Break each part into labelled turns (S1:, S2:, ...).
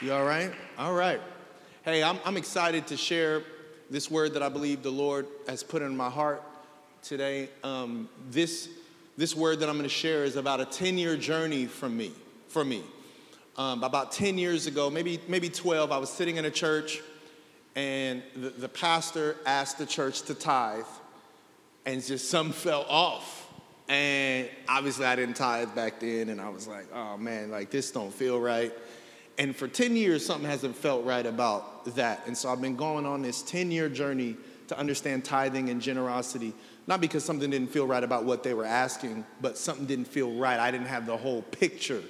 S1: You all right? All right. Hey, I'm, I'm excited to share this word that I believe the Lord has put in my heart today. Um, this, this word that I'm going to share is about a 10 year journey from me, for me. Um, about 10 years ago, maybe, maybe 12, I was sitting in a church and the, the pastor asked the church to tithe, and just some fell off. And obviously, I didn't tithe back then, and I was like, oh man, like this don't feel right. And for 10 years, something hasn't felt right about that. And so I've been going on this 10 year journey to understand tithing and generosity, not because something didn't feel right about what they were asking, but something didn't feel right. I didn't have the whole picture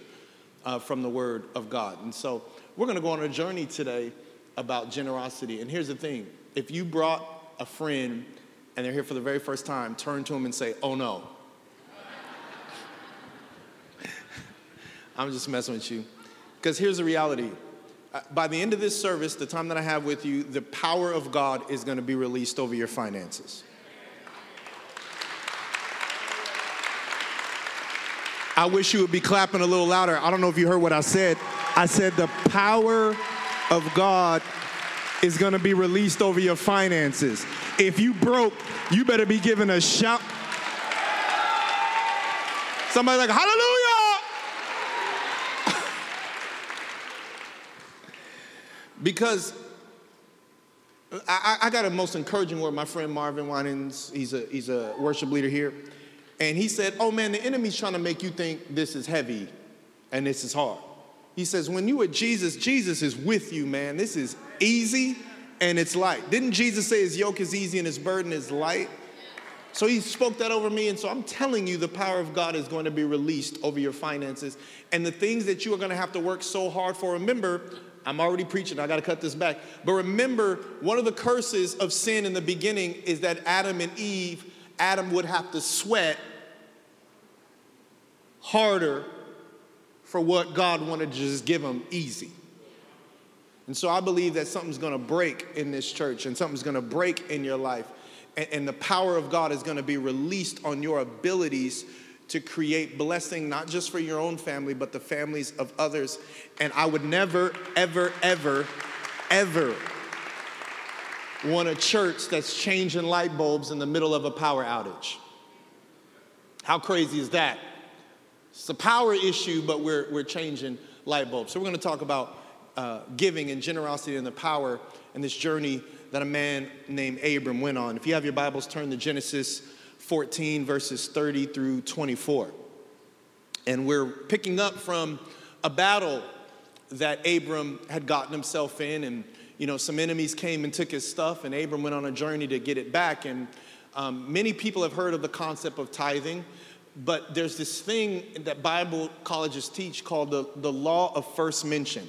S1: uh, from the Word of God. And so we're going to go on a journey today about generosity. And here's the thing if you brought a friend and they're here for the very first time, turn to them and say, Oh no. I'm just messing with you. Because here's the reality. Uh, by the end of this service, the time that I have with you, the power of God is going to be released over your finances. I wish you would be clapping a little louder. I don't know if you heard what I said. I said the power of God is going to be released over your finances. If you broke, you better be giving a shout. Somebody like, hallelujah! Because I, I, got a most encouraging word. My friend Marvin Winans, he's a, he's a worship leader here. And he said, Oh man, the enemy's trying to make you think this is heavy and this is hard. He says, When you are Jesus, Jesus is with you, man. This is easy and it's light. Didn't Jesus say his yoke is easy and his burden is light? So he spoke that over me. And so I'm telling you, the power of God is going to be released over your finances. And the things that you are going to have to work so hard for, remember, I'm already preaching, I got to cut this back. But remember, one of the curses of sin in the beginning is that Adam and Eve, Adam would have to sweat harder for what God wanted to just give him easy. And so I believe that something's gonna break in this church and something's gonna break in your life. And, and the power of God is gonna be released on your abilities to create blessing, not just for your own family, but the families of others. And I would never, ever, ever, ever want a church that's changing light bulbs in the middle of a power outage. How crazy is that? It's a power issue, but we're, we're changing light bulbs. So we're to talk about uh, giving and generosity and the power and this journey that a man named Abram went on. If you have your Bibles, turn to Genesis 14, verses 30 through 24. And we're picking up from a battle that Abram had gotten himself in, and you know, some enemies came and took his stuff, and Abram went on a journey to get it back. And um, many people have heard of the concept of tithing. But there's this thing that Bible colleges teach called the, the law of first mention.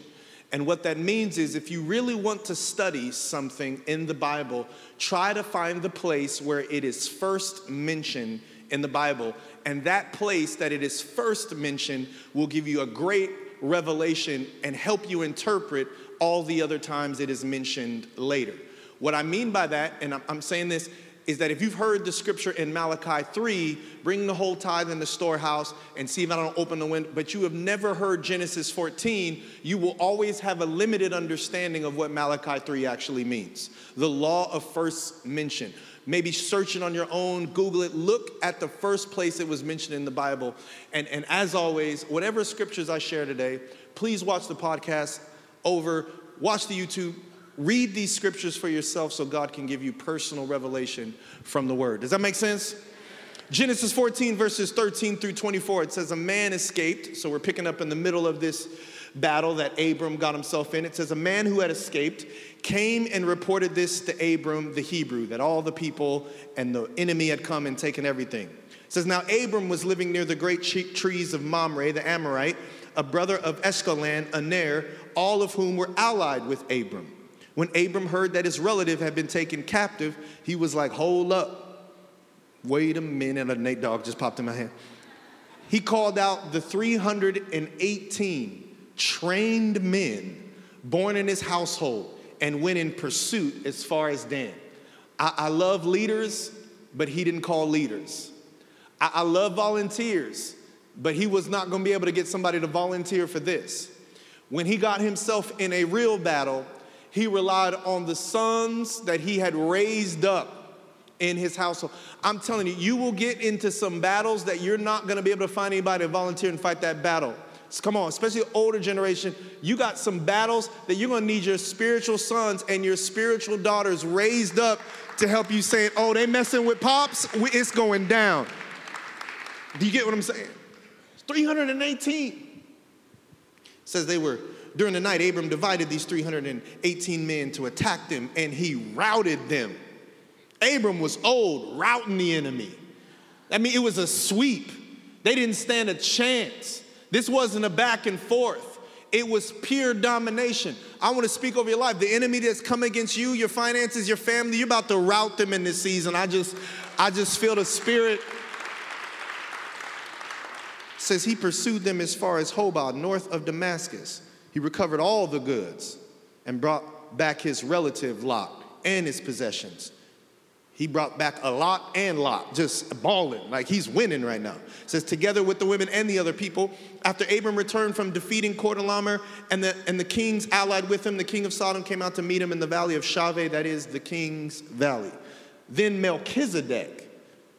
S1: And what that means is if you really want to study something in the Bible, try to find the place where it is first mentioned in the Bible. And that place that it is first mentioned will give you a great revelation and help you interpret all the other times it is mentioned later. What I mean by that, and I'm saying this is that if you've heard the scripture in Malachi 3, bring the whole tithe in the storehouse and see if I don't open the window, but you have never heard Genesis 14, you will always have a limited understanding of what Malachi 3 actually means. The law of first mention. Maybe search it on your own, Google it, look at the first place it was mentioned in the Bible. And, and as always, whatever scriptures I share today, please watch the podcast over, watch the YouTube, Read these scriptures for yourself so God can give you personal revelation from the word. Does that make sense? Genesis 14, verses 13 through 24, it says, A man escaped. So we're picking up in the middle of this battle that Abram got himself in. It says, A man who had escaped came and reported this to Abram the Hebrew, that all the people and the enemy had come and taken everything. It says, Now Abram was living near the great trees of Mamre, the Amorite, a brother of Eshcol and, Aner, all of whom were allied with Abram. When Abram heard that his relative had been taken captive, he was like, Hold up. Wait a minute. A Nate Dogg just popped in my head. He called out the 318 trained men born in his household and went in pursuit as far as Dan. I, I love leaders, but he didn't call leaders. I, I love volunteers, but he was not going to be able to get somebody to volunteer for this. When he got himself in a real battle, he relied on the sons that he had raised up in his household. I'm telling you, you will get into some battles that you're not gonna be able to find anybody to volunteer and fight that battle. So come on, especially older generation, you got some battles that you're gonna need your spiritual sons and your spiritual daughters raised up to help you say, oh, they messing with pops, it's going down. Do you get what I'm saying? 318. says they were during the night, Abram divided these 318 men to attack them, and he routed them. Abram was old, routing the enemy. I mean, it was a sweep. They didn't stand a chance. This wasn't a back and forth. It was pure domination. I want to speak over your life. The enemy that's come against you, your finances, your family, you're about to rout them in this season. I just, I just feel the spirit says he pursued them as far as Hobah, north of Damascus. He recovered all the goods and brought back his relative Lot and his possessions. He brought back a lot and Lot, just balling, like he's winning right now. It says, together with the women and the other people, after Abram returned from defeating Chedorlaomer and the, and the kings allied with him, the king of Sodom came out to meet him in the valley of Shaveh, that is the king's valley. Then Melchizedek,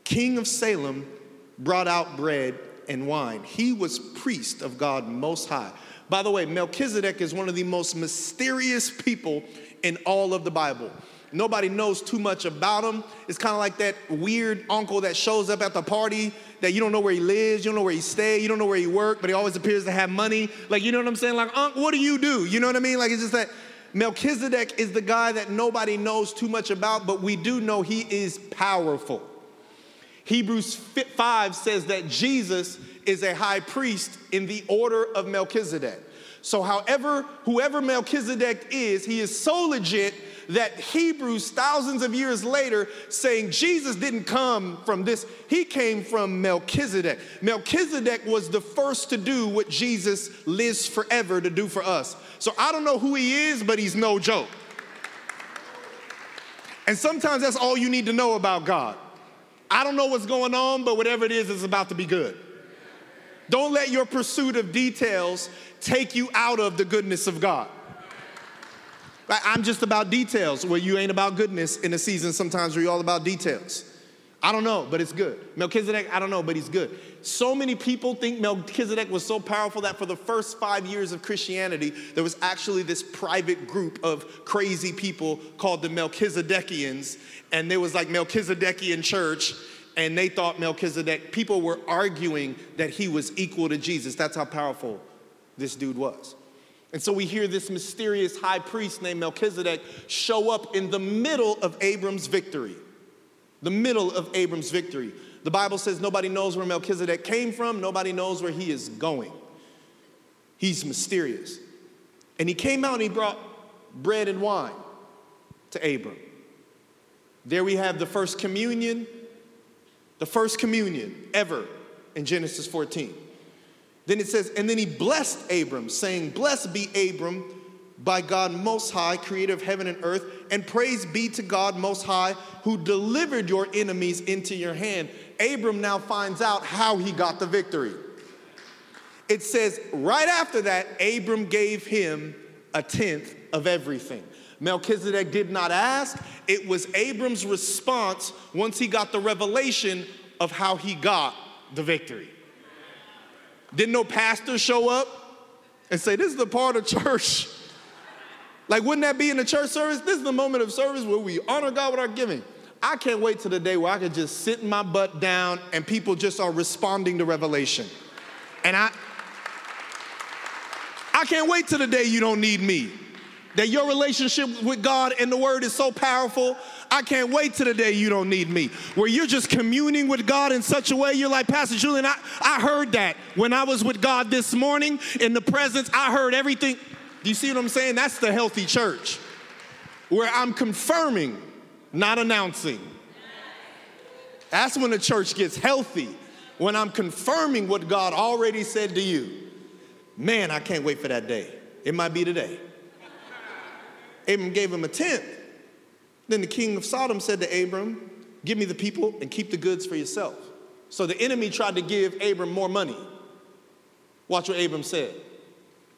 S1: king of Salem, brought out bread and wine. He was priest of God Most High. By the way, Melchizedek is one of the most mysterious people in all of the Bible. Nobody knows too much about him. It's kind of like that weird uncle that shows up at the party that you don't know where he lives, you don't know where he stays, you don't know where he works, but he always appears to have money. Like, you know what I'm saying? Like, Unc, what do you do? You know what I mean? Like, it's just that Melchizedek is the guy that nobody knows too much about, but we do know he is powerful. Hebrews 5 says that Jesus is a high priest in the order of Melchizedek. So, however, whoever Melchizedek is, he is so legit that Hebrews, thousands of years later, saying Jesus didn't come from this, he came from Melchizedek. Melchizedek was the first to do what Jesus lives forever to do for us. So, I don't know who he is, but he's no joke. And sometimes that's all you need to know about God. I don't know what's going on, but whatever it is, it's about to be good. Don't let your pursuit of details take you out of the goodness of God. I'm just about details where you ain't about goodness in a season sometimes where you're all about details. I don't know, but it's good. Melchizedek, I don't know, but he's good. So many people think Melchizedek was so powerful that for the first five years of Christianity, there was actually this private group of crazy people called the Melchizedekians, and there was like Melchizedekian church, and they thought Melchizedek, people were arguing that he was equal to Jesus. That's how powerful this dude was. And so we hear this mysterious high priest named Melchizedek show up in the middle of Abram's victory. The middle of Abram's victory. The Bible says nobody knows where Melchizedek came from, nobody knows where he is going. He's mysterious. And he came out and he brought bread and wine to Abram. There we have the first communion the first communion ever in Genesis 14. Then it says, and then he blessed Abram, saying, Blessed be Abram by God Most High, creator of heaven and earth, and praise be to God Most High, who delivered your enemies into your hand. Abram now finds out how he got the victory. It says, right after that, Abram gave him a tenth of everything. Melchizedek did not ask. It was Abram's response once he got the revelation of how he got the victory. Didn't no pastor show up and say, This is the part of church? Like, wouldn't that be in the church service? This is the moment of service where we honor God with our giving. I can't wait till the day where I can just sit my butt down and people just are responding to revelation. And I, I can't wait till the day you don't need me that your relationship with God and the Word is so powerful. I can't wait to the day you don't need me. Where you're just communing with God in such a way, you're like, Pastor Julian, I, I heard that when I was with God this morning in the presence. I heard everything. Do you see what I'm saying? That's the healthy church where I'm confirming, not announcing. That's when the church gets healthy, when I'm confirming what God already said to you. Man, I can't wait for that day. It might be today. Abram gave him a tenth. Then the king of Sodom said to Abram, Give me the people and keep the goods for yourself. So the enemy tried to give Abram more money. Watch what Abram said.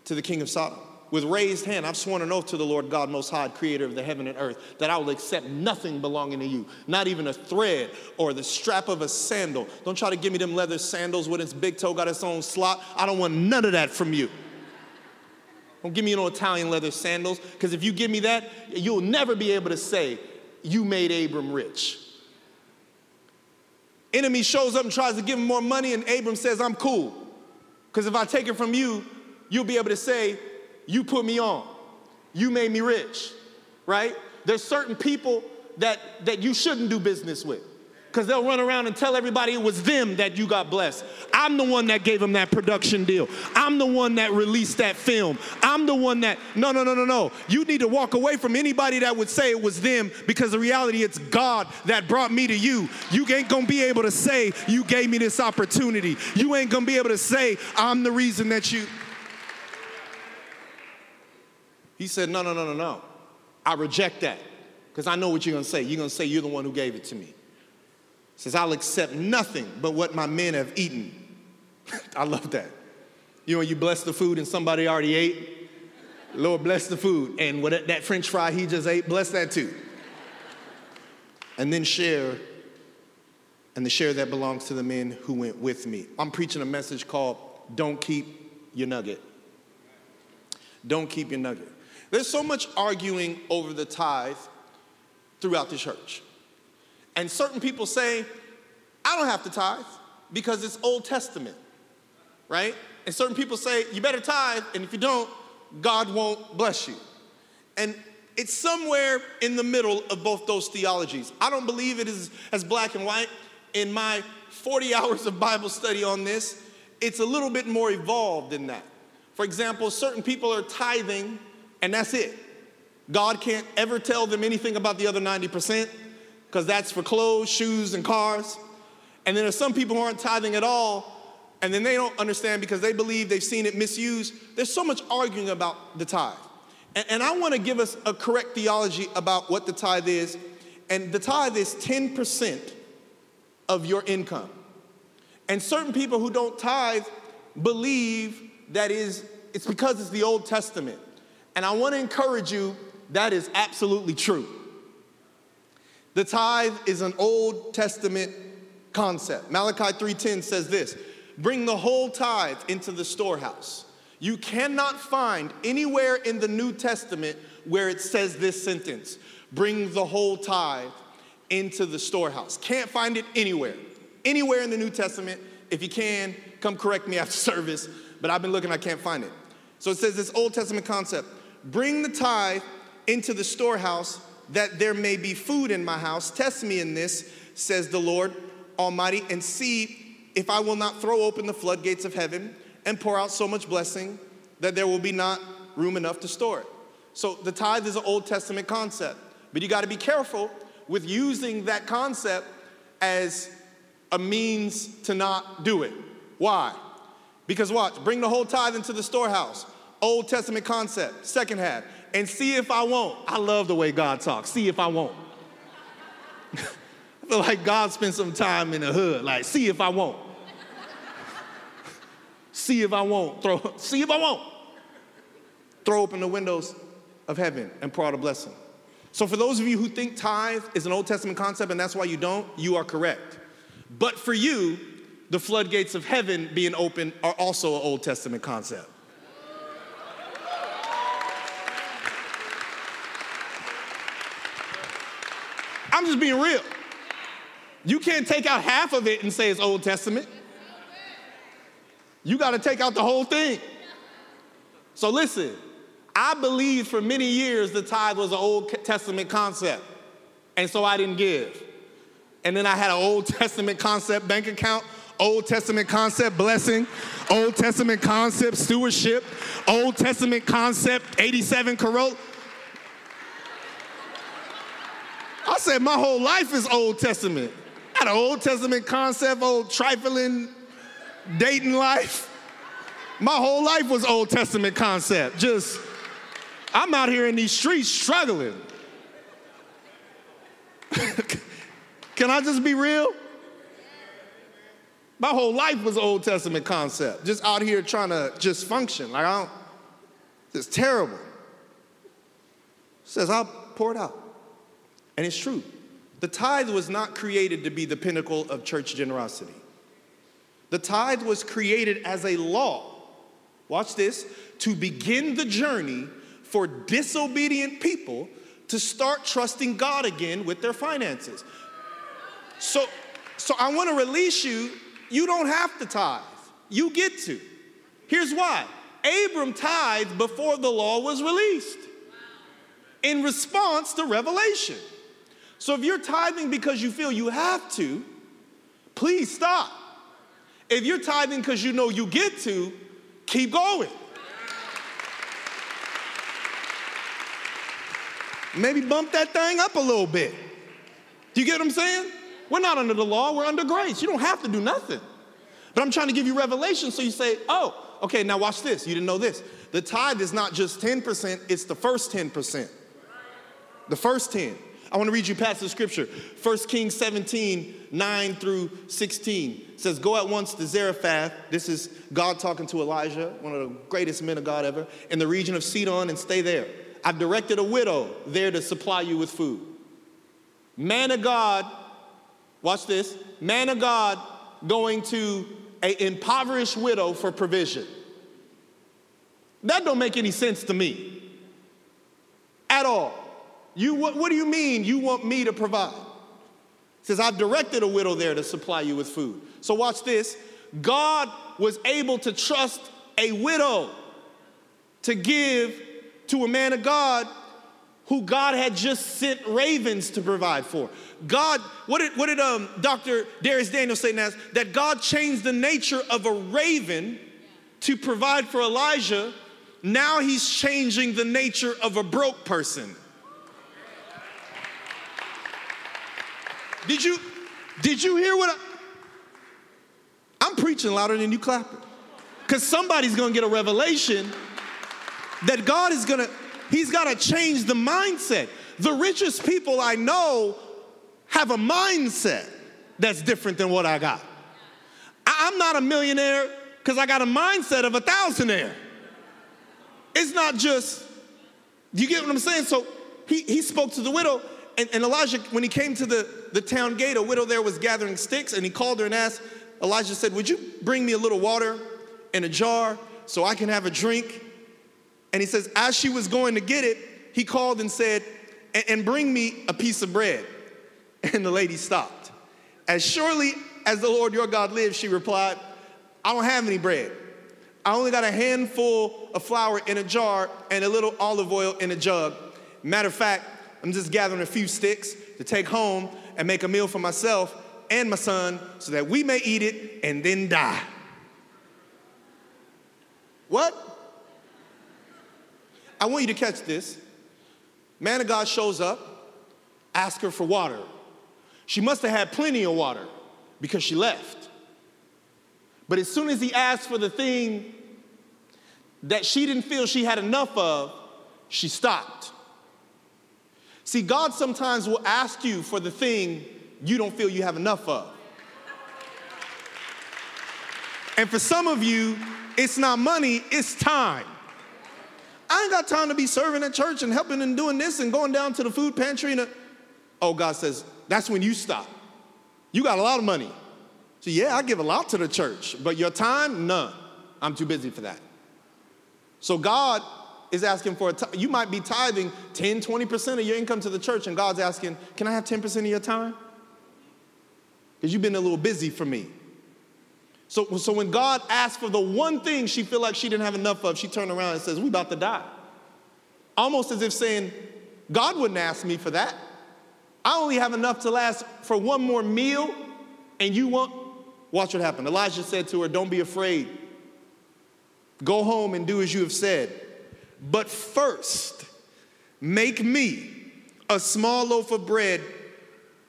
S1: to the king of Sodom. With raised hand, I've sworn an oath to the Lord God Most High, creator of the heaven and earth, that I will accept nothing belonging to you, not even a thread or the strap of a sandal. Don't try to give me them leather sandals with its big toe got its own slot. I don't want none of that from you. Don't give me no Italian leather sandals, because if you give me that, you'll never be able to say, You made Abram rich. Enemy shows up and tries to give him more money, and Abram says, I'm cool. Because if I take it from you, you'll be able to say, You put me on. You made me rich, right? There's certain people that, that you shouldn't do business with because they'll run around and tell everybody it was them that you got blessed. I'm the one that gave them that production deal. I'm the one that released that film. I'm the one that, no, no, no, no, no. You need to walk away from anybody that would say it was them because the reality it's God that brought me to you. You ain't gonna be able to say you gave me this opportunity. You ain't gonna be able to say I'm the reason that you. He said, no, no, no, no, no. I reject that because I know what you're gonna say. You're gonna say you're the one who gave it to me says, I'll accept nothing but what my men have eaten. I love that. You know, you bless the food and somebody already ate. Lord, bless the food. And what that French fry he just ate, bless that too. And then share, and the share that belongs to the men who went with me. I'm preaching a message called Don't Keep Your Nugget. Don't keep your nugget. There's so much arguing over the tithe throughout the church. And certain people say, I don't have to tithe because it's Old Testament, right? And certain people say, you better tithe, and if you don't, God won't bless you. And it's somewhere in the middle of both those theologies. I don't believe it is as black and white. In my 40 hours of Bible study on this, it's a little bit more evolved than that. For example, certain people are tithing, and that's it. God can't ever tell them anything about the other 90% because that's for clothes, shoes, and cars. And then there's some people who aren't tithing at all, and then they don't understand because they believe they've seen it misused. There's so much arguing about the tithe. And, and I want to give us a correct theology about what the tithe is. And the tithe is 10% of your income. And certain people who don't tithe believe that is it's because it's the Old Testament. And I want to encourage you that is absolutely true. The tithe is an Old Testament concept. Malachi 3:10 says this, "Bring the whole tithe into the storehouse." You cannot find anywhere in the New Testament where it says this sentence, "Bring the whole tithe into the storehouse." Can't find it anywhere. Anywhere in the New Testament. If you can, come correct me after service, but I've been looking, I can't find it. So it says this Old Testament concept, "Bring the tithe into the storehouse that there may be food in my house. Test me in this, says the Lord Almighty, and see if I will not throw open the floodgates of heaven and pour out so much blessing that there will be not room enough to store it. So the tithe is an Old Testament concept, but you got to be careful with using that concept as a means to not do it. Why? Because watch, bring the whole tithe into the storehouse. Old Testament concept, second half and see if I won't. I love the way God talks. See if I won't. I feel like God spent some time in the hood, like, see if I won't. see if I won't. Throw, see if I won't. Throw open the windows of heaven and pour out a blessing. So, for those of you who think tithe is an Old Testament concept and that's why you don't, you are correct. But for you, the floodgates of heaven being open are also an Old Testament concept. I'm just being real. You can't take out half of it and say it's Old Testament. You got to take out the whole thing. So listen, I believed for many years the tithe was an Old Testament concept, and so I didn't give. And then I had an Old Testament concept bank account, Old Testament concept blessing, Old Testament concept stewardship, Old Testament concept 87 Corolla. I said, my whole life is Old Testament. Had an Old Testament concept, old trifling dating life. My whole life was Old Testament concept. Just, I'm out here in these streets struggling. Can I just be real? My whole life was Old Testament concept. Just out here trying to just function. Like I don't, It's terrible. says, I'll pour it out. And it's true. The tithe was not created to be the pinnacle of church generosity. The tithe was created as a law, watch this, to begin the journey for disobedient people to start trusting God again with their finances. So, so I want to release you. You don't have to tithe. You get to. Here's why. Abram tithed before the law was released in response to revelation. So if you're tithing because you feel you have to, please stop. If you're tithing because you know you get to, keep going. Maybe bump that thing up a little bit. Do you get what I'm saying? We're not under the law, we're under grace. You don't have to do nothing. But I'm trying to give you revelation so you say, oh, okay, now watch this. You didn't know this. The tithe is not just 10%, it's the first 10%. The first 10. I want to read you passage of scripture. 1 Kings 17, 9 through 16 it says, Go at once to Zarephath. This is God talking to Elijah, one of the greatest men of God ever, in the region of Sidon, and stay there. I've directed a widow there to supply you with food. Man of God, watch this, man of God going to an impoverished widow for provision. That don't make any sense to me at all. You, what, what do you mean you want me to provide? It says, I've directed a widow there to supply you with food. So watch this. God was able to trust a widow to give to a man of God who God had just sent ravens to provide for. God, what did, what did um, Dr. Dharius Daniel say now? That God changed the nature of a raven to provide for Elijah. Now he's changing the nature of a broke person. Did you, did you hear what I, I'm preaching louder than you clapping. Because somebody's gonna get a revelation that God is gonna, He's gotta change the mindset. The richest people I know have a mindset that's different than what I got. I'm not a millionaire because I got a mindset of a thousandaire. It's not just, you get what I'm saying? So he, he spoke to the widow, and, and Elijah, when he came to the, the town gate, a widow there was gathering sticks, and he called her and asked, Elijah said, Would you bring me a little water in a jar so I can have a drink? And he says, As she was going to get it, he called and said, And bring me a piece of bread. And the lady stopped. As surely as the Lord your God lives, she replied, I don't have any bread. I only got a handful of flour in a jar and a little olive oil in a jug. Matter of fact, I'm just gathering a few sticks to take home and make a meal for myself and my son so that we may eat it and then die. What? I want you to catch this. Man of God shows up, ask her for water. She must have had plenty of water because she left. But as soon as he asked for the thing that she didn't feel she had enough of, she stopped. See, God sometimes will ask you for the thing you don't feel you have enough of. And for some of you, it's not money, it's time. I ain't got time to be serving at church and helping and doing this and going down to the food pantry. And oh, God says, that's when you stop. You got a lot of money. So, yeah, I give a lot to the church, but your time, none. I'm too busy for that. So, God is asking for a t- you might be tithing 10, 20% of your income to the church, and God's asking, Can I have 10% of your time? Because you've been a little busy for me. So, so when God asked for the one thing she feel like she didn't have enough of, she turned around and says, We about to die. Almost as if saying, God wouldn't ask me for that. I only have enough to last for one more meal, and you want, watch what happened. Elijah said to her, Don't be afraid. Go home and do as you have said. But first, make me a small loaf of bread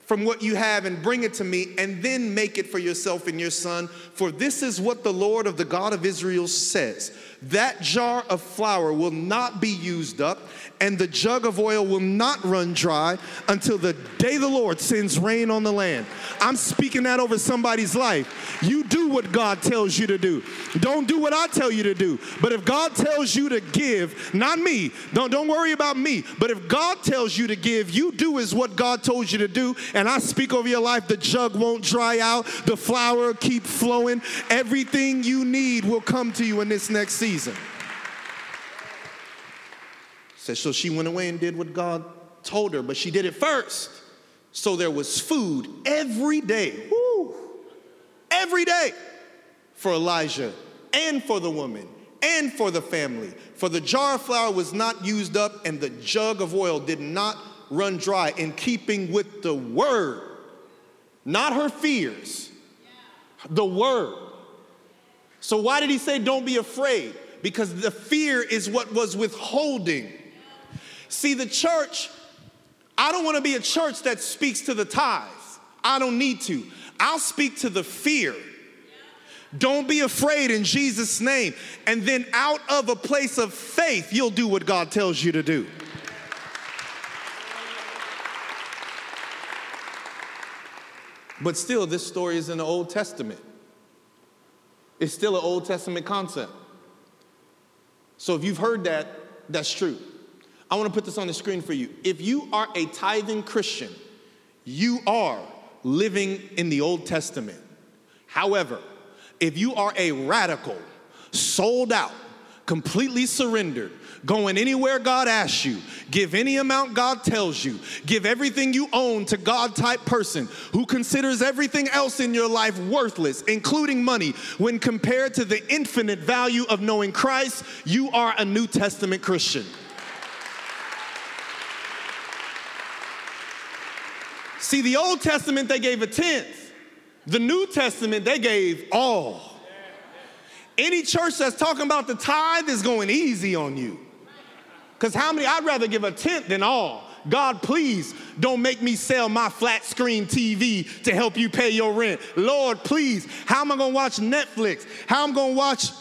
S1: from what you have and bring it to me, and then make it for yourself and your son. For this is what the Lord of the God of Israel says that jar of flour will not be used up, and the jug of oil will not run dry until the day the Lord sends rain on the land. I'm speaking that over somebody's life. You do what God tells you to do. Don't do what I tell you to do. But if God tells you to give, not me, don't, don't worry about me, but if God tells you to give, you do is what God told you to do. And I speak over your life, the jug won't dry out, the flour keep flowing. Everything you need will come to you in this next season. Says, so she went away and did what God told her, but she did it first. So there was food every day, woo, every day for Elijah and for the woman and for the family. For the jar of flour was not used up, and the jug of oil did not run dry, in keeping with the word, not her fears, the word. So, why did he say, Don't be afraid? Because the fear is what was withholding See, the church, I don't want to be a church that speaks to the tithes. I don't need to. I'll speak to the fear. Don't be afraid in Jesus' name. And then out of a place of faith, you'll do what God tells you to do. But still, this story is in the Old Testament. It's still an Old Testament concept. So if you've heard that, that's true. I want to put this on the screen for you. If you are a tithing Christian, you are living in the Old Testament. However, if you are a radical, sold out, completely surrendered, going anywhere God asks you, give any amount God tells you, give everything you own to God type person who considers everything else in your life worthless, including money, when compared to the infinite value of knowing Christ, you are a New Testament Christian. See, the Old Testament, they gave a tenth. The New Testament, they gave all. Any church that's talking about the tithe is going easy on you. Because how many, I'd rather give a tenth than all. God, please don't make me sell my flat screen TV to help you pay your rent. Lord, please, how am I gonna watch Netflix? How am I gonna watch?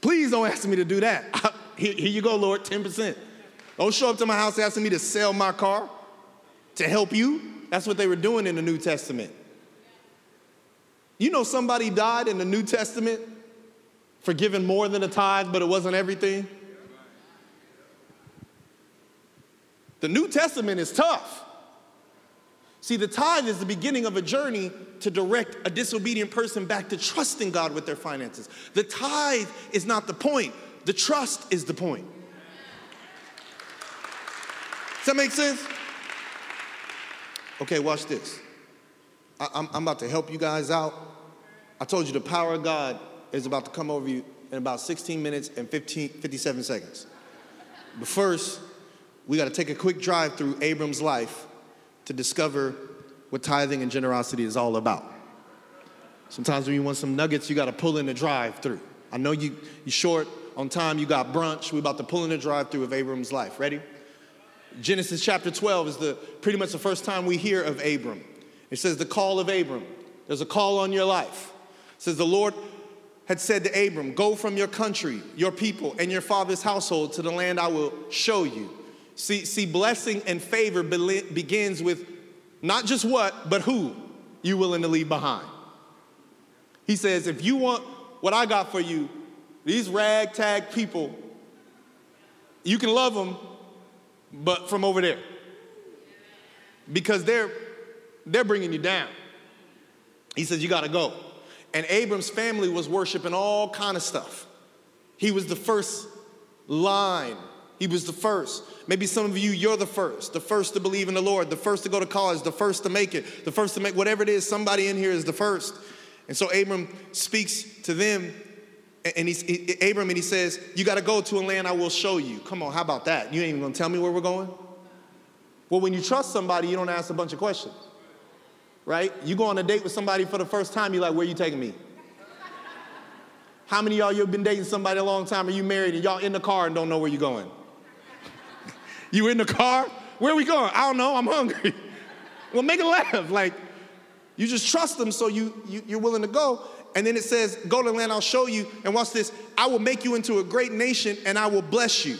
S1: Please don't ask me to do that. Here, here you go, Lord, 10%. Don't show up to my house asking me to sell my car to help you. That's what they were doing in the New Testament. You know, somebody died in the New Testament for giving more than a tithe, but it wasn't everything. The New Testament is tough. See, the tithe is the beginning of a journey to direct a disobedient person back to trusting God with their finances. The tithe is not the point, the trust is the point. Does that make sense? Okay, watch this. I, am I'm about to help you guys out. I told you the power of God is about to come over you in about 16 minutes and 15, 57 seconds. But first, we got to take a quick drive through Abram's life to discover what tithing and generosity is all about. Sometimes when you want some nuggets, you got to pull in the drive through. I know you, you're short on time, you got brunch. We're about to pull in the drive through of Abram's life. Ready? Genesis chapter 12 is the pretty much the first time we hear of Abram. It says the call of Abram. There's a call on your life. Says the Lord had said to Abram, Go from your country, your people, and your father's household to the land I will show you. See, see blessing and favor be- begins with not just what, but who you willing to leave behind. He says, if you want what I got for you, these ragtag people, you can love them, but from over there. Because they're, they're bringing you down. He says, You got to go. And Abram's family was worshiping all kind of stuff. He was the first line. He was the first. Maybe some of you, you're the first, the first to believe in the Lord, the first to go to college, the first to make it, the first to make whatever it is, somebody in here is the first. And so Abram speaks to them and he's he, Abram and he says, You got to go to a land I will show you. Come on, how about that? You ain't even gonna tell me where we're going? Well, when you trust somebody, you don't ask a bunch of questions. Right? You go on a date with somebody for the first time, you're like, Where are you taking me? How many y'all you've been dating somebody a long time, Are you married, and y'all in the car and don't know where you're going? you in the car? Where are we going? I don't know, I'm hungry. well, make it laugh. Like, you just trust them so you, you, you're willing to go. And then it says, Go to the land I'll show you. And watch this I will make you into a great nation and I will bless you.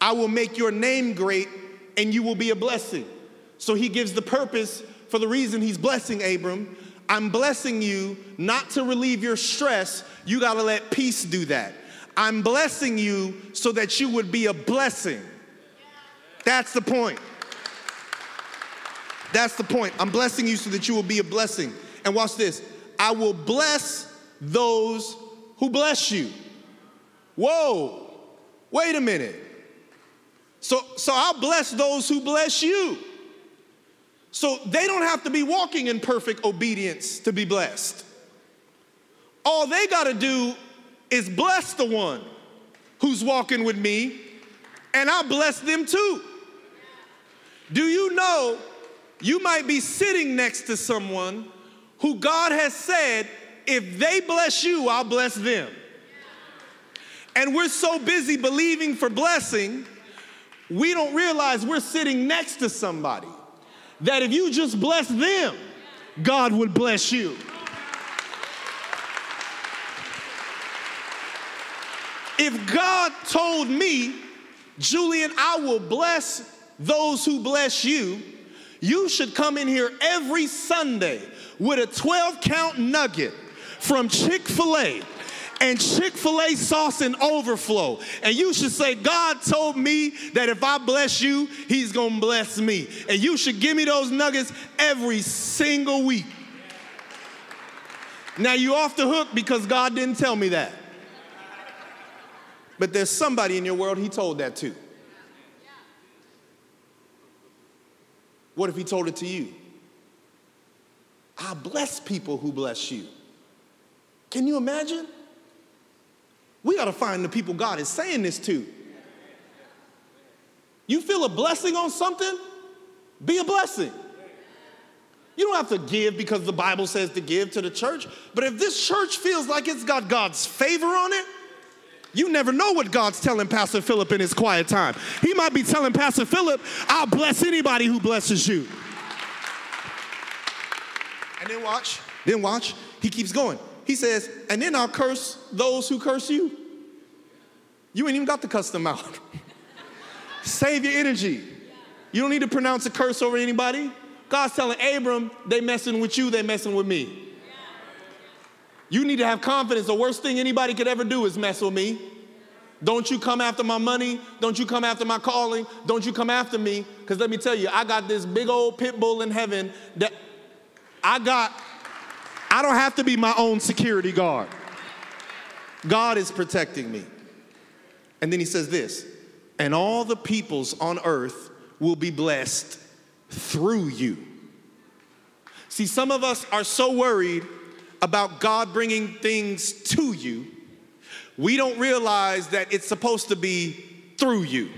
S1: I will make your name great and you will be a blessing. So he gives the purpose for the reason he's blessing Abram. I'm blessing you not to relieve your stress. You got to let peace do that. I'm blessing you so that you would be a blessing. That's the point. That's the point. I'm blessing you so that you will be a blessing. And watch this I will bless those who bless you. Whoa, wait a minute. So, so I'll bless those who bless you. So they don't have to be walking in perfect obedience to be blessed. All they got to do is bless the one who's walking with me, and I'll bless them too. Do you know you might be sitting next to someone who God has said, if they bless you, I'll bless them. And we're so busy believing for blessing, we don't realize we're sitting next to somebody that if you just bless them, God would bless you. If God told me, Julian, I will bless those who bless you, you should come in here every Sunday with a 12 count nugget from Chick fil A and Chick fil A sauce and overflow. And you should say, God told me that if I bless you, He's gonna bless me. And you should give me those nuggets every single week. Now you off the hook because God didn't tell me that. But there's somebody in your world He told that to. What if He told it to you? I bless people who bless you. Can you imagine? We got to find the people God is saying this to. You feel a blessing on something? Be a blessing. You don't have to give because the Bible says to give to the church, but if this church feels like it's got God's favor on it, you never know what God's telling Pastor Philip in his quiet time. He might be telling Pastor Philip, I'll bless anybody who blesses you. And then watch, then watch, he keeps going. He says, and then I'll curse those who curse you. You ain't even got to cuss them out. Save your energy. You don't need to pronounce a curse over anybody. God's telling Abram, they messing with you, they messing with me. You need to have confidence. The worst thing anybody could ever do is mess with me. Don't you come after my money. Don't you come after my calling. Don't you come after me. Because let me tell you, I got this big old pit bull in heaven that I got, I don't have to be my own security guard. God is protecting me. And then he says this, and all the peoples on earth will be blessed through you. See, some of us are so worried about God bringing things to you, we don't realize that it's supposed to be through you.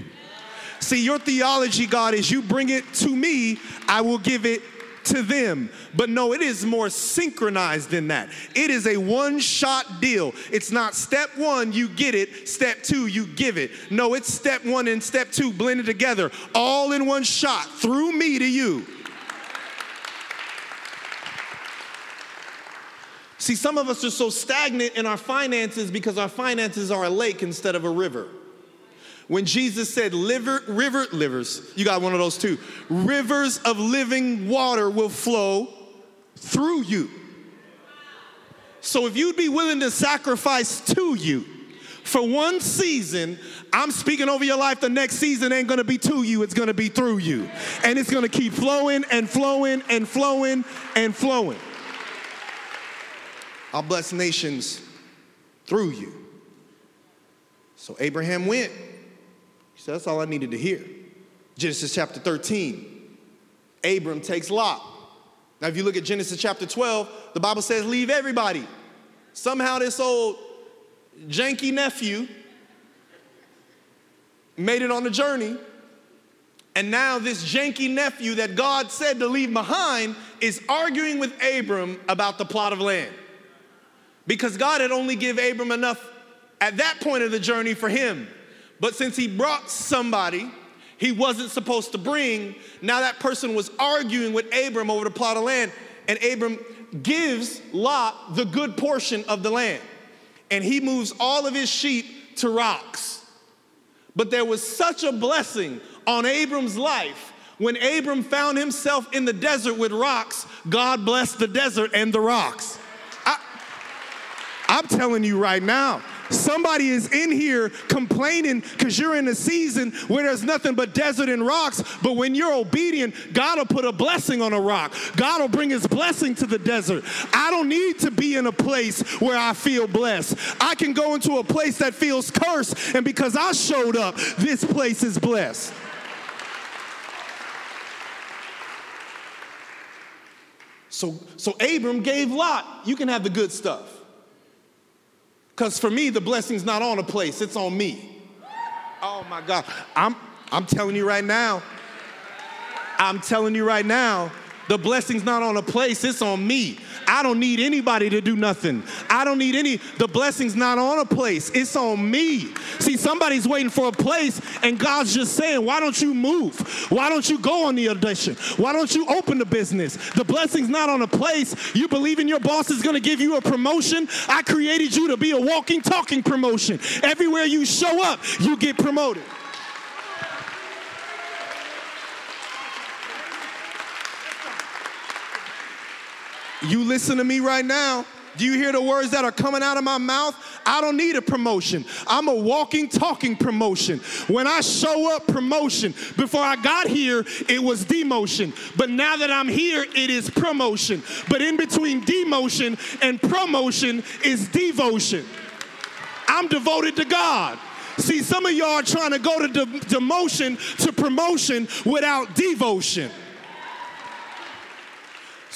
S1: See, your theology, God, is you bring it to me, I will give it to them. But no, it is more synchronized than that. It is a one shot deal. It's not step one, you get it, step two, you give it. No, it's step one and step two blended together, all in one shot, through me to you. See, some of us are so stagnant in our finances because our finances are a lake instead of a river. When Jesus said, liver, river, livers, you got one of those too. Rivers of living water will flow through you. So if you'd be willing to sacrifice to you for one season, I'm speaking over your life. The next season ain't gonna be to you, it's gonna be through you. And it's gonna keep flowing and flowing and flowing and flowing. I'll bless nations through you. So Abraham went. So that's all I needed to hear. Genesis chapter 13. Abram takes Lot. Now, if you look at Genesis chapter 12, the Bible says, leave everybody. Somehow, this old janky nephew made it on the journey. And now, this janky nephew that God said to leave behind is arguing with Abram about the plot of land. Because God had only give Abram enough at that point of the journey for him. But since he brought somebody he wasn't supposed to bring, now that person was arguing with Abram over the plot of land. And Abram, gives Lot the good portion of the land, and he moves all of his sheep to rocks. But there was such a blessing on Abram's life. When Abram found himself in the desert with rocks, God blessed the desert and the rocks. I, I'm telling you right now, Somebody is in here complaining because you're in a season where there's nothing but desert and rocks. But when you're obedient, God will put a blessing on a rock. God will bring his blessing to the desert. I don't need to be in a place where I feel blessed. I can go into a place that feels cursed. And because I showed up, this place is blessed. So, so Abram gave Lot, you can have the good stuff. Because for me, the blessing's not on a place, it's on me. Oh my God. I'm, I'm telling you right now, I'm telling you right now, the blessing's not on a place, it's on me. I don't need anybody to do nothing. I don't need any, the blessing's not on a place, it's on me. See, somebody's waiting for a place, and God's just saying, Why don't you move? Why don't you go on the audition? Why don't you open the business? The blessing's not on a place. You believe in your boss is gonna give you a promotion. I created you to be a walking, talking promotion. Everywhere you show up, you get promoted. You listen to me right now. Do you hear the words that are coming out of my mouth? I don't need a promotion. I'm a walking, talking promotion. When I show up, promotion. Before I got here, it was demotion. But now that I'm here, it is promotion. But in between demotion and promotion is devotion. I'm devoted to God. See, some of y'all are trying to go to de- demotion to promotion without devotion.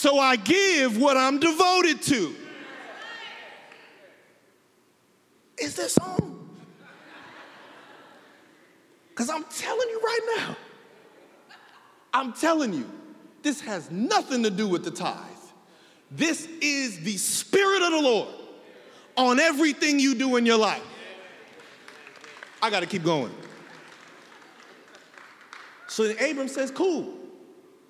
S1: So I give what I'm devoted to. Is this on? Because I'm telling you right now, I'm telling you, this has nothing to do with the tithe. This is the Spirit of the Lord on everything you do in your life. I got to keep going. So Abram says, Cool,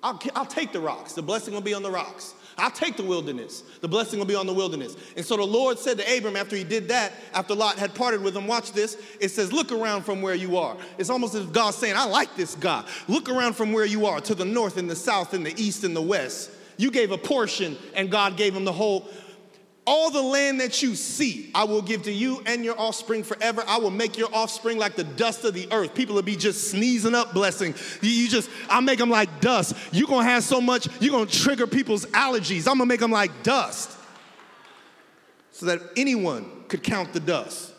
S1: I'll, I'll take the rocks. The blessing will be on the rocks. I'll take the wilderness. The blessing will be on the wilderness. And so the Lord said to Abram after he did that, after Lot had parted with him, watch this. It says, Look around from where you are. It's almost as if God's saying, I like this God. Look around from where you are to the north and the south and the east and the west. You gave a portion, and God gave him the whole all the land that you see, I will give to you and your offspring forever. I will make your offspring like the dust of the earth. People will be just sneezing up blessing. You, you just, I'll make them like dust. You're gonna have so much, you're gonna trigger people's allergies. I'm gonna make them like dust. So that anyone could count the dust.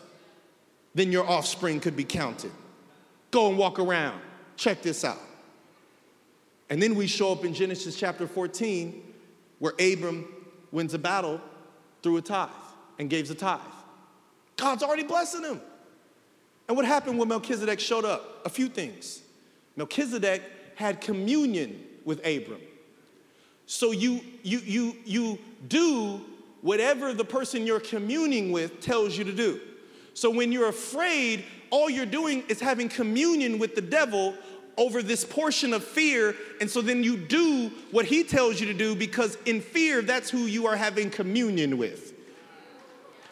S1: Then your offspring could be counted. Go and walk around. Check this out. And then we show up in Genesis chapter 14, where Abram wins a battle through a tithe and gave the tithe. God's already blessing him. And what happened when Melchizedek showed up? A few things. Melchizedek had communion with Abram. So you you you you do whatever the person you're communing with tells you to do. So when you're afraid, all you're doing is having communion with the devil over this portion of fear. And so then you do what he tells you to do because in fear, that's who you are having communion with.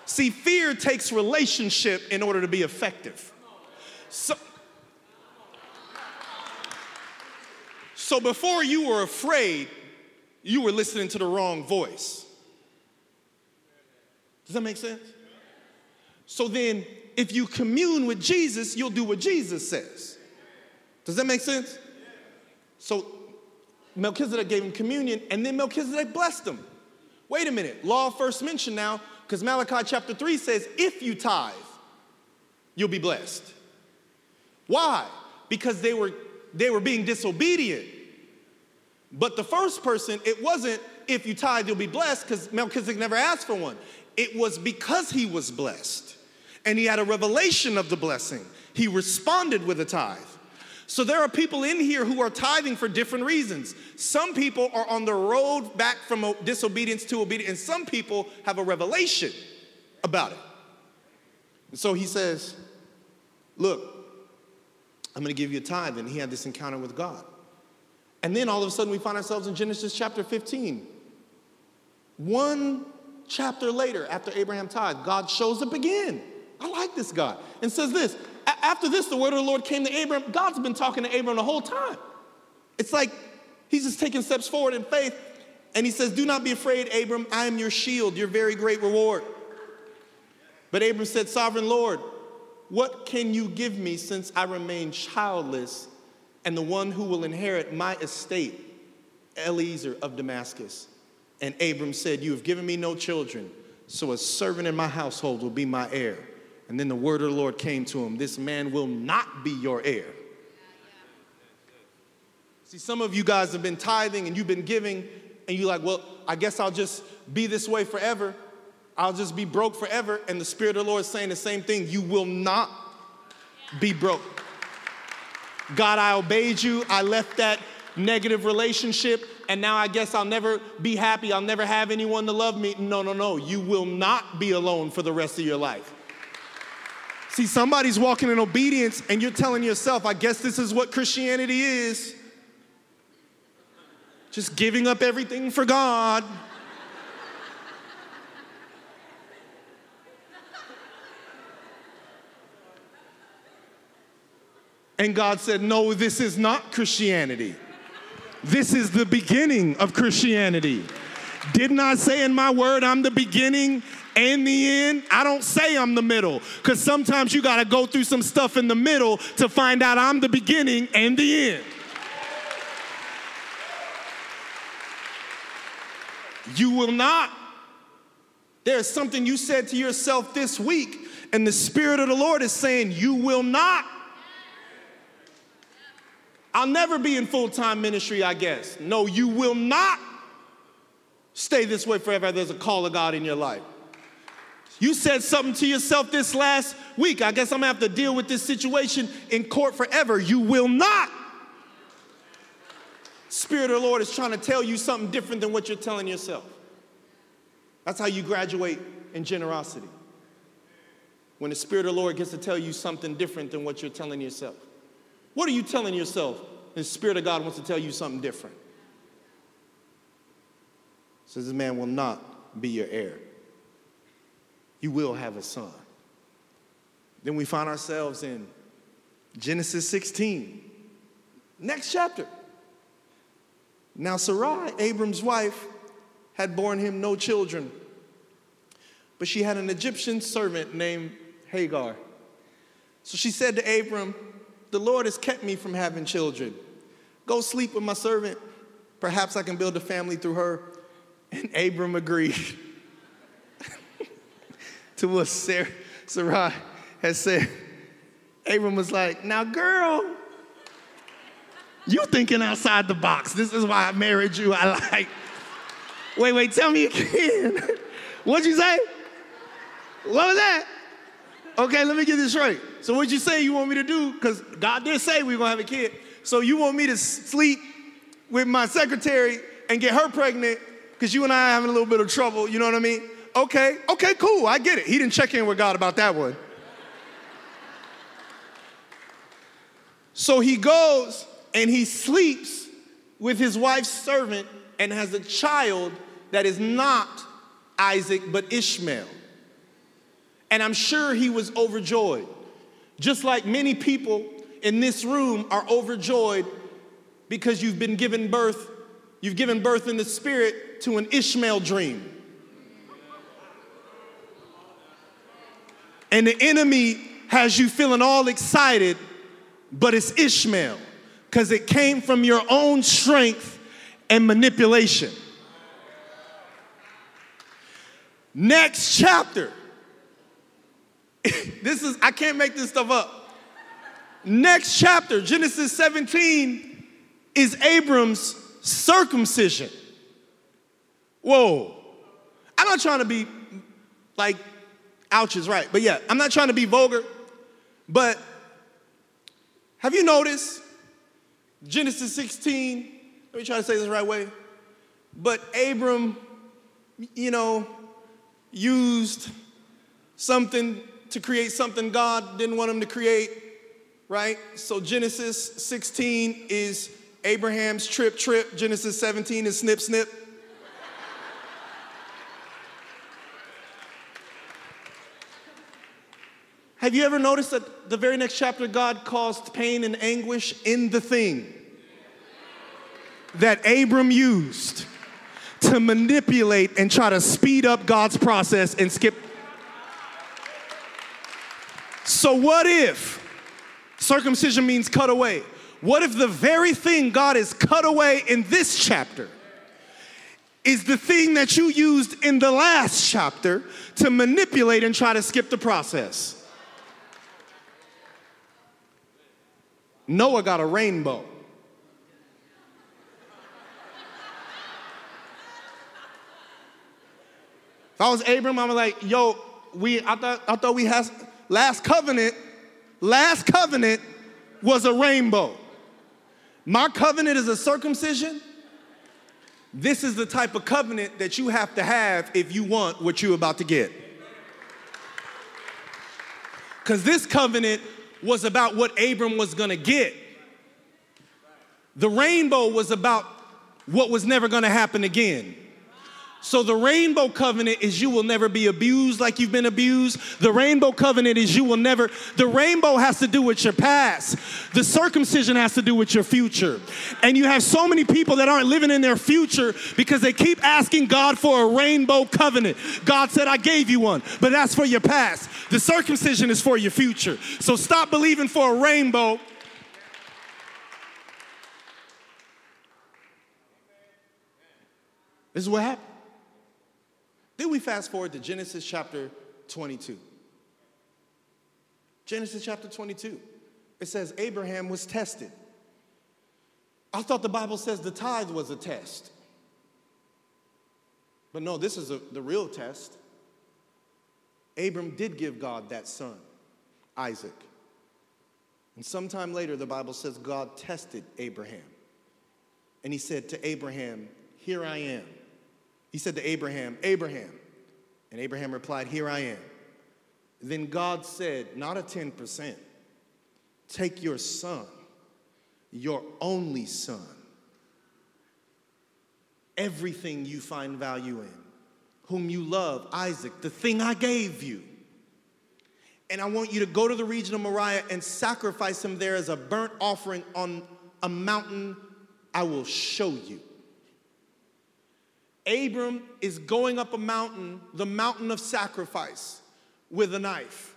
S1: See, fear takes relationship in order to be effective. So, so before you were afraid, you were listening to the wrong voice. Does that make sense? So then, if you commune with Jesus, you'll do what Jesus says. Does that make sense? So Melchizedek gave him communion, and then Melchizedek blessed him. Wait a minute, law first mentioned now, because Malachi chapter 3 says, if you tithe, you'll be blessed. Why? Because they were they were being disobedient. But the first person, it wasn't if you tithe, you'll be blessed, because Melchizedek never asked for one. It was because he was blessed. And he had a revelation of the blessing. He responded with a tithe. So there are people in here who are tithing for different reasons. Some people are on the road back from disobedience to obedience, and some people have a revelation about it. And so he says, Look, I'm going to give you a tithe. And he had this encounter with God. And then all of a sudden we find ourselves in Genesis chapter 15. One chapter later, after Abraham tithed, God shows up again. I like this God. And says this After this, the word of the Lord came to Abram. God's been talking to Abram the whole time. It's like he's just taking steps forward in faith. And he says, Do not be afraid, Abram. I am your shield, your very great reward. But Abram said, Sovereign Lord, what can you give me since I remain childless and the one who will inherit my estate, Eliezer of Damascus? And Abram said, You have given me no children, so a servant in my household will be my heir. And then the word of the Lord came to him This man will not be your heir. See, some of you guys have been tithing and you've been giving, and you're like, Well, I guess I'll just be this way forever. I'll just be broke forever. And the Spirit of the Lord is saying the same thing. You will not be broke. God, I obeyed you. I left that negative relationship, and now I guess I'll never be happy. I'll never have anyone to love me. No, no, no. You will not be alone for the rest of your life. See, somebody's walking in obedience, and you're telling yourself, I guess this is what Christianity is. Just giving up everything for God. And God said, No, this is not Christianity. This is the beginning of Christianity. Didn't I say in my word, I'm the beginning and the end? I don't say I'm the middle, because sometimes you got to go through some stuff in the middle to find out I'm the beginning and the end. You will not. There's something you said to yourself this week, and the Spirit of the Lord is saying, You will not. I'll never be in full time ministry, I guess. No, you will not stay this way forever. There's a call of God in your life. You said something to yourself this last week. I guess I'm gonna have to deal with this situation in court forever. You will not. Spirit of the Lord is trying to tell you something different than what you're telling yourself. That's how you graduate in generosity. When the Spirit of the Lord gets to tell you something different than what you're telling yourself. What are you telling yourself? The Spirit of God wants to tell you something different. Says this man will not be your heir. You will have a son. Then we find ourselves in Genesis 16, next chapter. Now, Sarai, Abram's wife, had borne him no children, but she had an Egyptian servant named Hagar. So she said to Abram, the Lord has kept me from having children. Go sleep with my servant. Perhaps I can build a family through her. And Abram agreed to what Sarah, Sarai had said. Abram was like, Now, girl, you thinking outside the box. This is why I married you. I like. Wait, wait, tell me again. What'd you say? What was that? Okay, let me get this right. So what you say you want me to do? Because God did say we are gonna have a kid. So you want me to sleep with my secretary and get her pregnant because you and I are having a little bit of trouble, you know what I mean? Okay, okay, cool, I get it. He didn't check in with God about that one. So he goes and he sleeps with his wife's servant and has a child that is not Isaac but Ishmael. And I'm sure he was overjoyed. Just like many people in this room are overjoyed because you've been given birth, you've given birth in the spirit to an Ishmael dream. And the enemy has you feeling all excited, but it's Ishmael because it came from your own strength and manipulation. Next chapter. this is, I can't make this stuff up. Next chapter, Genesis 17, is Abram's circumcision. Whoa. I'm not trying to be like, ouch is right, but yeah, I'm not trying to be vulgar, but have you noticed Genesis 16? Let me try to say this right way. But Abram, you know, used something to create something God didn't want him to create, right? So Genesis 16 is Abraham's trip, trip. Genesis 17 is snip, snip. Have you ever noticed that the very next chapter, God caused pain and anguish in the thing that Abram used to manipulate and try to speed up God's process and skip? So, what if circumcision means cut away? What if the very thing God has cut away in this chapter is the thing that you used in the last chapter to manipulate and try to skip the process? Noah got a rainbow. If I was Abram, I'm like, yo, we I thought I thought we had last covenant, last covenant was a rainbow. My covenant is a circumcision. This is the type of covenant that you have to have if you want what you're about to get. Because this covenant was about what Abram was gonna get. The rainbow was about what was never gonna happen again. So the rainbow covenant is you will never be abused like you've been abused. The rainbow covenant is you will never, the rainbow has to do with your past. The circumcision has to do with your future. And you have so many people that aren't living in their future because they keep asking God for a rainbow covenant. God said, I gave you one, but that's for your past. The circumcision is for your future. So stop believing for a rainbow. This is what happened. Then we fast forward to Genesis chapter 22. Genesis chapter 22. It says Abraham was tested. I thought the Bible says the tithe was a test. But no, this is a, the real test. Abram did give God that son, Isaac. And sometime later, the Bible says God tested Abraham. And he said to Abraham, Here I am. He said to Abraham, Abraham. And Abraham replied, Here I am. Then God said, Not a 10%. Take your son, your only son, everything you find value in, whom you love, Isaac, the thing I gave you. And I want you to go to the region of Moriah and sacrifice him there as a burnt offering on a mountain I will show you. Abram is going up a mountain, the mountain of sacrifice, with a knife.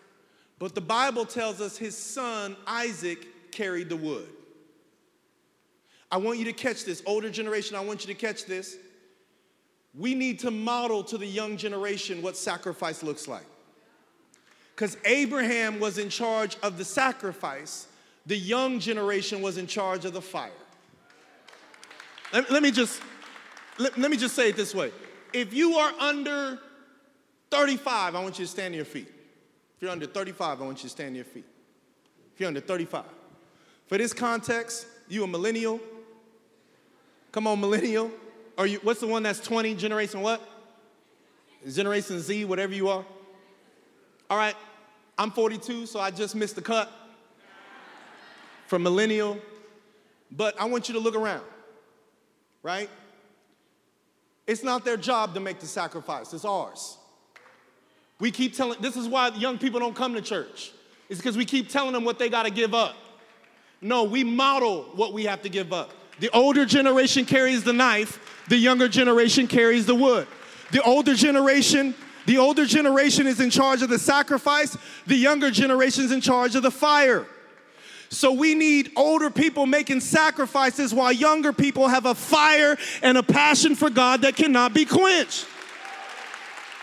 S1: But the Bible tells us his son Isaac carried the wood. I want you to catch this. Older generation, I want you to catch this. We need to model to the young generation what sacrifice looks like. Because Abraham was in charge of the sacrifice, the young generation was in charge of the fire. Let, me just let, let me just say it this way. If you are under 35, I want you to stand on your feet. If you're under 35, I want you to stand on your feet. If you're under 35. For this context, you a millennial. Come on, millennial. Or you, what's the one that's 20? Generation what? Generation Z, whatever you are. All right, I'm 42, so I just missed the cut for millennial. But I want you to look around, right? It's not their job to make the sacrifice, it's ours. We keep telling, this is why young people don't come to church. It's because we keep telling them what they got to give up. No, we model what we have to give up. The older generation carries the knife, the younger generation carries the wood. The older generation, the older generation is in charge of the sacrifice, the younger generation is in charge of the fire. So we need older people making sacrifices while younger people have a fire and a passion for God that cannot be quenched.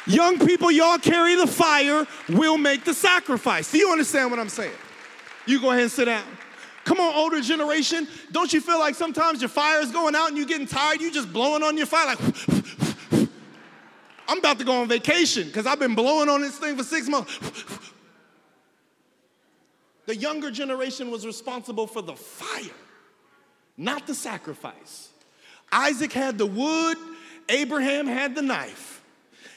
S1: Young people, y'all carry the fire, we'll make the sacrifice. Do you understand what I'm saying? You go ahead and sit down. Come on, older generation. Don't you feel like sometimes your fire is going out and you're getting tired? You just blowing on your fire like, I'm about to go on vacation because I've been blowing on this thing for six months. The younger generation was responsible for the fire, not the sacrifice. Isaac had the wood, Abraham had the knife.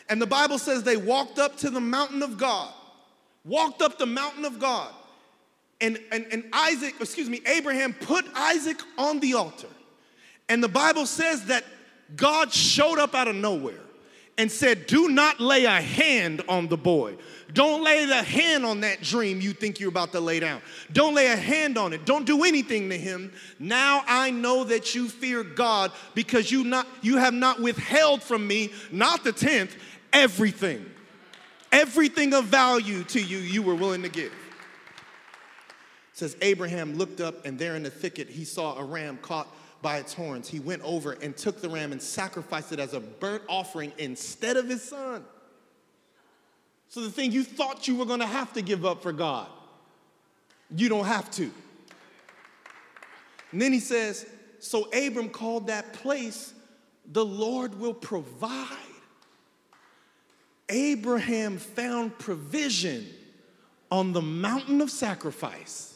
S1: And the Bible says they walked up to the mountain of God, walked up the mountain of God. And, and, and Isaac, excuse me, Abraham put Isaac on the altar. And the Bible says that God showed up out of nowhere and said, Do not lay a hand on the boy. Don't lay the hand on that dream you think you're about to lay down. Don't lay a hand on it. Don't do anything to him. Now I know that you fear God because you not you have not withheld from me, not the tenth, everything. Everything of value to you, you were willing to give. It says Abraham looked up, and there in the thicket he saw a ram caught by its horns. He went over and took the ram and sacrificed it as a burnt offering instead of his son. So the thing you thought you were going to have to give up for God, you don't have to. And then he says, So Abram called that place, the Lord will provide. Abraham found provision on the mountain of sacrifice.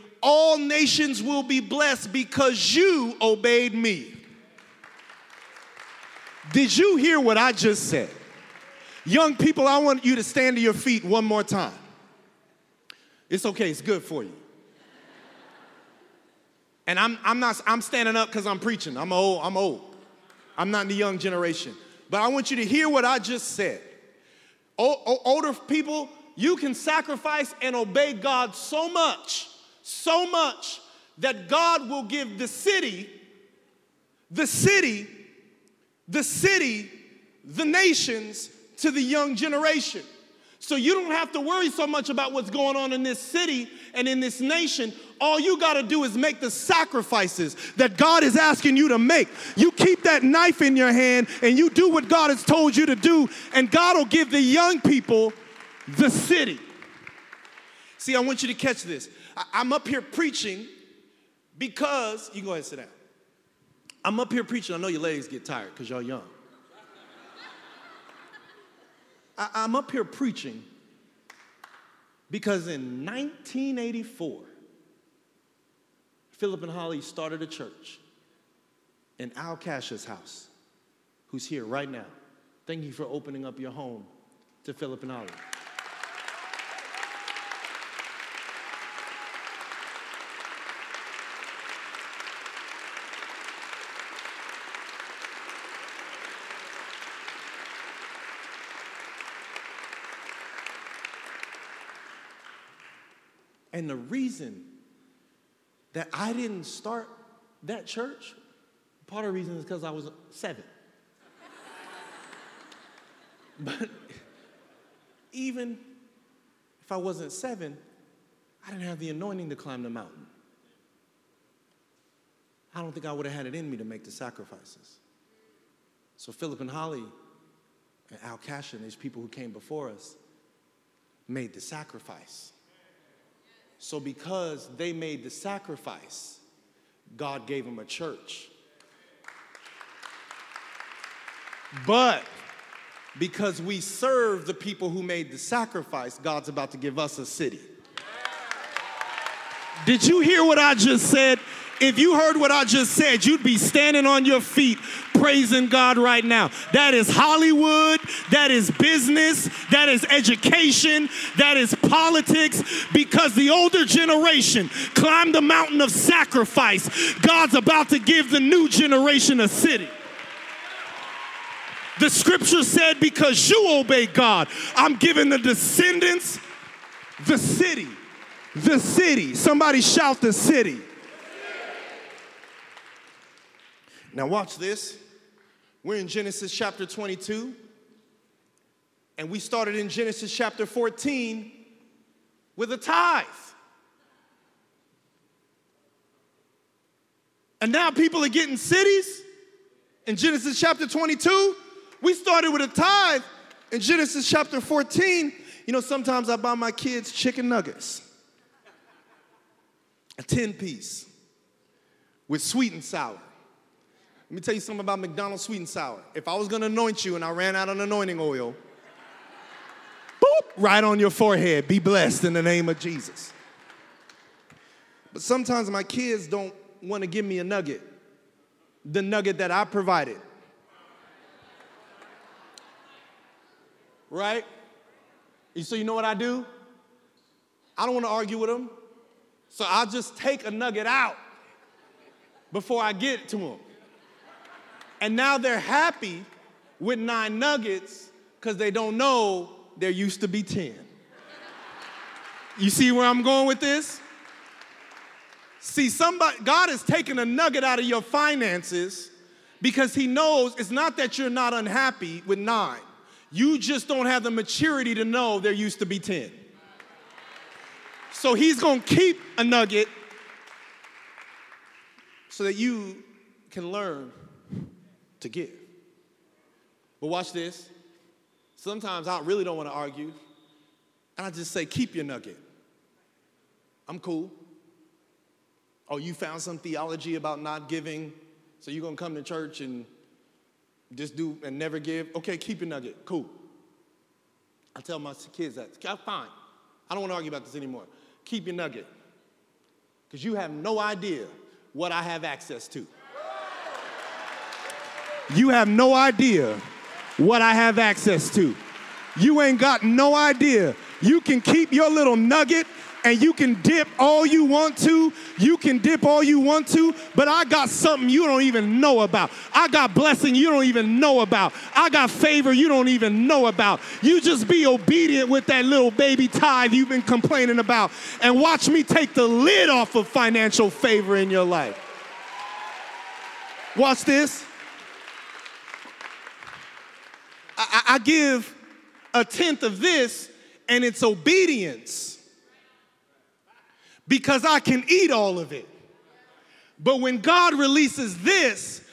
S1: all nations will be blessed because you obeyed me. Did you hear what I just said? Young people, I want you to stand to your feet one more time. It's okay, it's good for you. And I'm, I'm not, I'm standing up because I'm preaching. I'm old, I'm old. I'm not in the young generation. But I want you to hear what I just said. O, older people, you can sacrifice and obey God so much so much that God will give the city, the city, the city, the nations to the young generation. So you don't have to worry so much about what's going on in this city and in this nation. All you got to do is make the sacrifices that God is asking you to make. You keep that knife in your hand and you do what God has told you to do, and God will give the young people the city. See, I want you to catch this. I'm up here preaching because, you go ahead and sit down. I'm up here preaching. I know your legs get tired because y'all young. I, I'm up here preaching because in 1984, Philip and Holly started a church in Al Kasha's house, who's here right now. Thank you for opening up your home to Philip and Holly. And the reason that I didn't start that church, part of the reason is because I was seven. but even if I wasn't seven, I didn't have the anointing to climb the mountain. I don't think I would have had it in me to make the sacrifices. So Philip and Holly and Al Kasha and, these people who came before us, made the sacrifice. So, because they made the sacrifice, God gave them a church. But because we serve the people who made the sacrifice, God's about to give us a city. Did you hear what I just said? If you heard what I just said, you'd be standing on your feet praising God right now. That is Hollywood, that is business, that is education, that is politics, because the older generation climbed the mountain of sacrifice. God's about to give the new generation a city. The scripture said, Because you obey God, I'm giving the descendants the city. The city. Somebody shout the city. Now, watch this. We're in Genesis chapter 22, and we started in Genesis chapter 14 with a tithe. And now people are getting cities in Genesis chapter 22. We started with a tithe in Genesis chapter 14. You know, sometimes I buy my kids chicken nuggets, a 10 piece with sweet and sour. Let me tell you something about McDonald's sweet and sour. If I was gonna anoint you and I ran out of anointing oil, boop, right on your forehead, be blessed in the name of Jesus. But sometimes my kids don't wanna give me a nugget, the nugget that I provided. Right? So you know what I do? I don't wanna argue with them. So I'll just take a nugget out before I get to them. And now they're happy with nine nuggets because they don't know there used to be 10. You see where I'm going with this? See, somebody, God has taken a nugget out of your finances because He knows it's not that you're not unhappy with nine. You just don't have the maturity to know there used to be 10. So He's gonna keep a nugget so that you can learn to give. But watch this. Sometimes I really don't want to argue, and I just say, keep your nugget. I'm cool. Oh, you found some theology about not giving, so you're gonna come to church and just do and never give? Okay, keep your nugget. Cool. I tell my kids that. Fine. I don't want to argue about this anymore. Keep your nugget. Because you have no idea what I have access to. You have no idea what I have access to. You ain't got no idea. You can keep your little nugget and you can dip all you want to. You can dip all you want to, but I got something you don't even know about. I got blessing you don't even know about. I got favor you don't even know about. You just be obedient with that little baby tithe you've been complaining about and watch me take the lid off of financial favor in your life. Watch this. I, I give a tenth of this, and it's obedience because I can eat all of it. But when God releases this,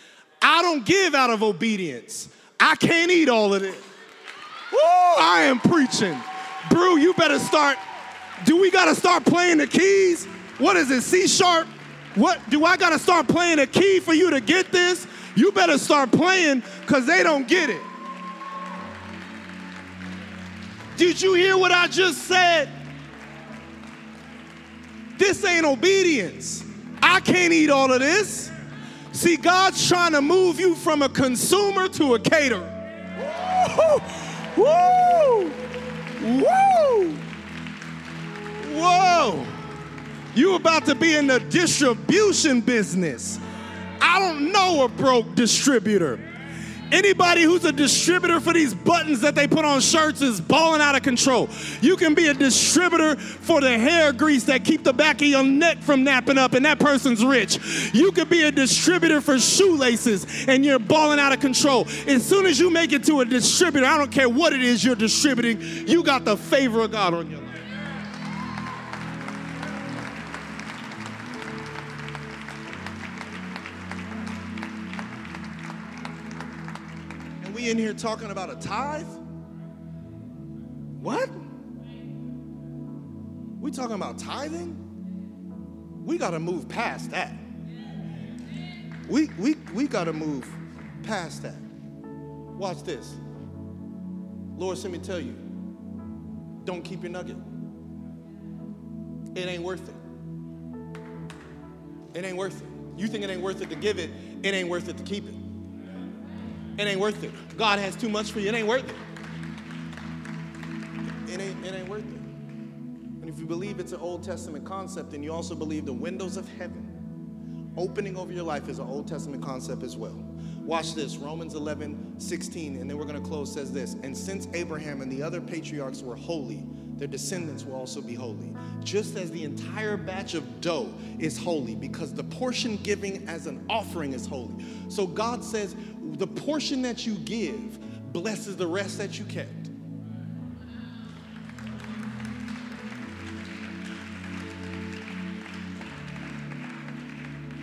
S1: I don't give out of obedience. I can't eat all of it. Woo, I am preaching. Brew, you better start. Do we gotta start playing the keys? What is it, C sharp? What do I gotta start playing a key for you to get this? You better start playing because they don't get it. Did you hear what I just said? This ain't obedience. I can't eat all of this. See, God's trying to move you from a consumer to a caterer. Woo! Woo! Whoa! You about to be in the distribution business. I don't know a broke distributor. Anybody who's a distributor for these buttons that they put on shirts is balling out of control. You can be a distributor for the hair grease that keep the back of your neck from napping up, and that person's rich. You could be a distributor for shoelaces, and you're balling out of control. As soon as you make it to a distributor, I don't care what it is you're distributing, you got the favor of God on your life. We in here talking about a tithe? What? We talking about tithing? We got to move past that. We, we, we got to move past that. Watch this. Lord, let me tell you don't keep your nugget. It ain't worth it. It ain't worth it. You think it ain't worth it to give it, it ain't worth it to keep it. It ain't worth it. God has too much for you. It ain't worth it. It ain't, it ain't worth it. And if you believe it's an Old Testament concept, then you also believe the windows of heaven opening over your life is an Old Testament concept as well. Watch this Romans 11, 16, and then we're going to close says this. And since Abraham and the other patriarchs were holy, their descendants will also be holy. Just as the entire batch of dough is holy, because the portion giving as an offering is holy. So God says, the portion that you give blesses the rest that you kept.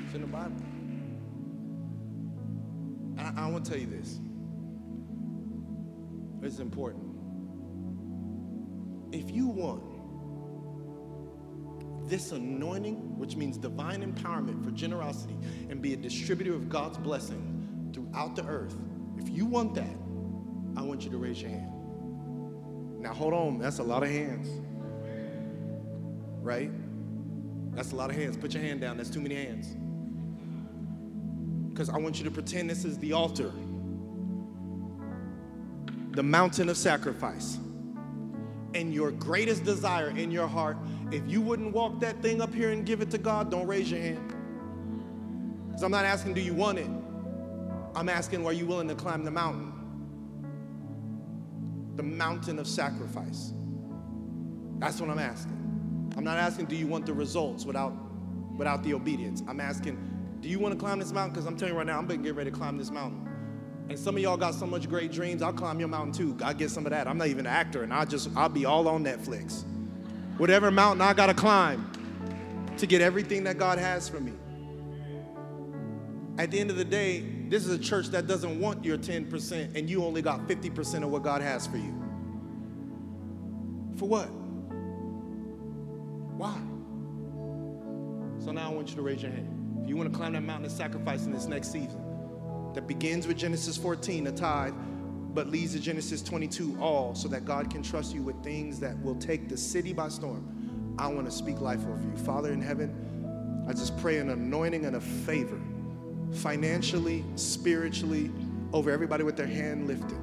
S1: It's in the Bible. And I, I want to tell you this. It's important. If you want this anointing, which means divine empowerment for generosity, and be a distributor of God's blessing throughout the earth, if you want that, I want you to raise your hand. Now, hold on, that's a lot of hands. Right? That's a lot of hands. Put your hand down, that's too many hands. Because I want you to pretend this is the altar, the mountain of sacrifice. And your greatest desire in your heart, if you wouldn't walk that thing up here and give it to God, don't raise your hand. Because I'm not asking, do you want it? I'm asking, are you willing to climb the mountain? The mountain of sacrifice. That's what I'm asking. I'm not asking, do you want the results without, without the obedience? I'm asking, do you want to climb this mountain? Because I'm telling you right now, I'm going to get ready to climb this mountain. And some of y'all got so much great dreams. I'll climb your mountain too. I get some of that. I'm not even an actor, and I just I'll be all on Netflix. Whatever mountain I gotta climb to get everything that God has for me. At the end of the day, this is a church that doesn't want your 10%, and you only got 50% of what God has for you. For what? Why? So now I want you to raise your hand. If you want to climb that mountain of sacrifice in this next season, that begins with Genesis 14, a tithe, but leads to Genesis 22, all, so that God can trust you with things that will take the city by storm. I want to speak life over you. Father in heaven, I just pray an anointing and a favor, financially, spiritually, over everybody with their hand lifted.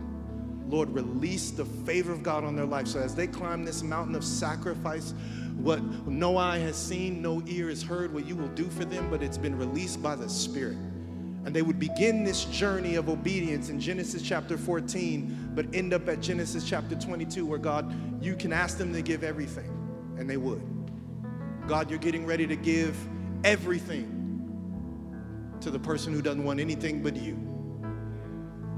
S1: Lord, release the favor of God on their life. So as they climb this mountain of sacrifice, what no eye has seen, no ear has heard, what you will do for them, but it's been released by the Spirit and they would begin this journey of obedience in Genesis chapter 14, but end up at Genesis chapter 22, where God, you can ask them to give everything, and they would. God, you're getting ready to give everything to the person who doesn't want anything but you.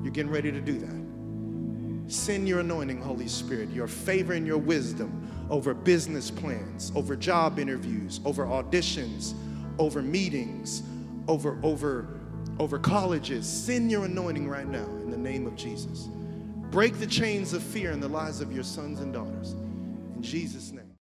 S1: You're getting ready to do that. Send your anointing, Holy Spirit, your favor and your wisdom over business plans, over job interviews, over auditions, over meetings, over, over over colleges. Send your anointing right now in the name of Jesus. Break the chains of fear in the lives of your sons and daughters. In Jesus' name.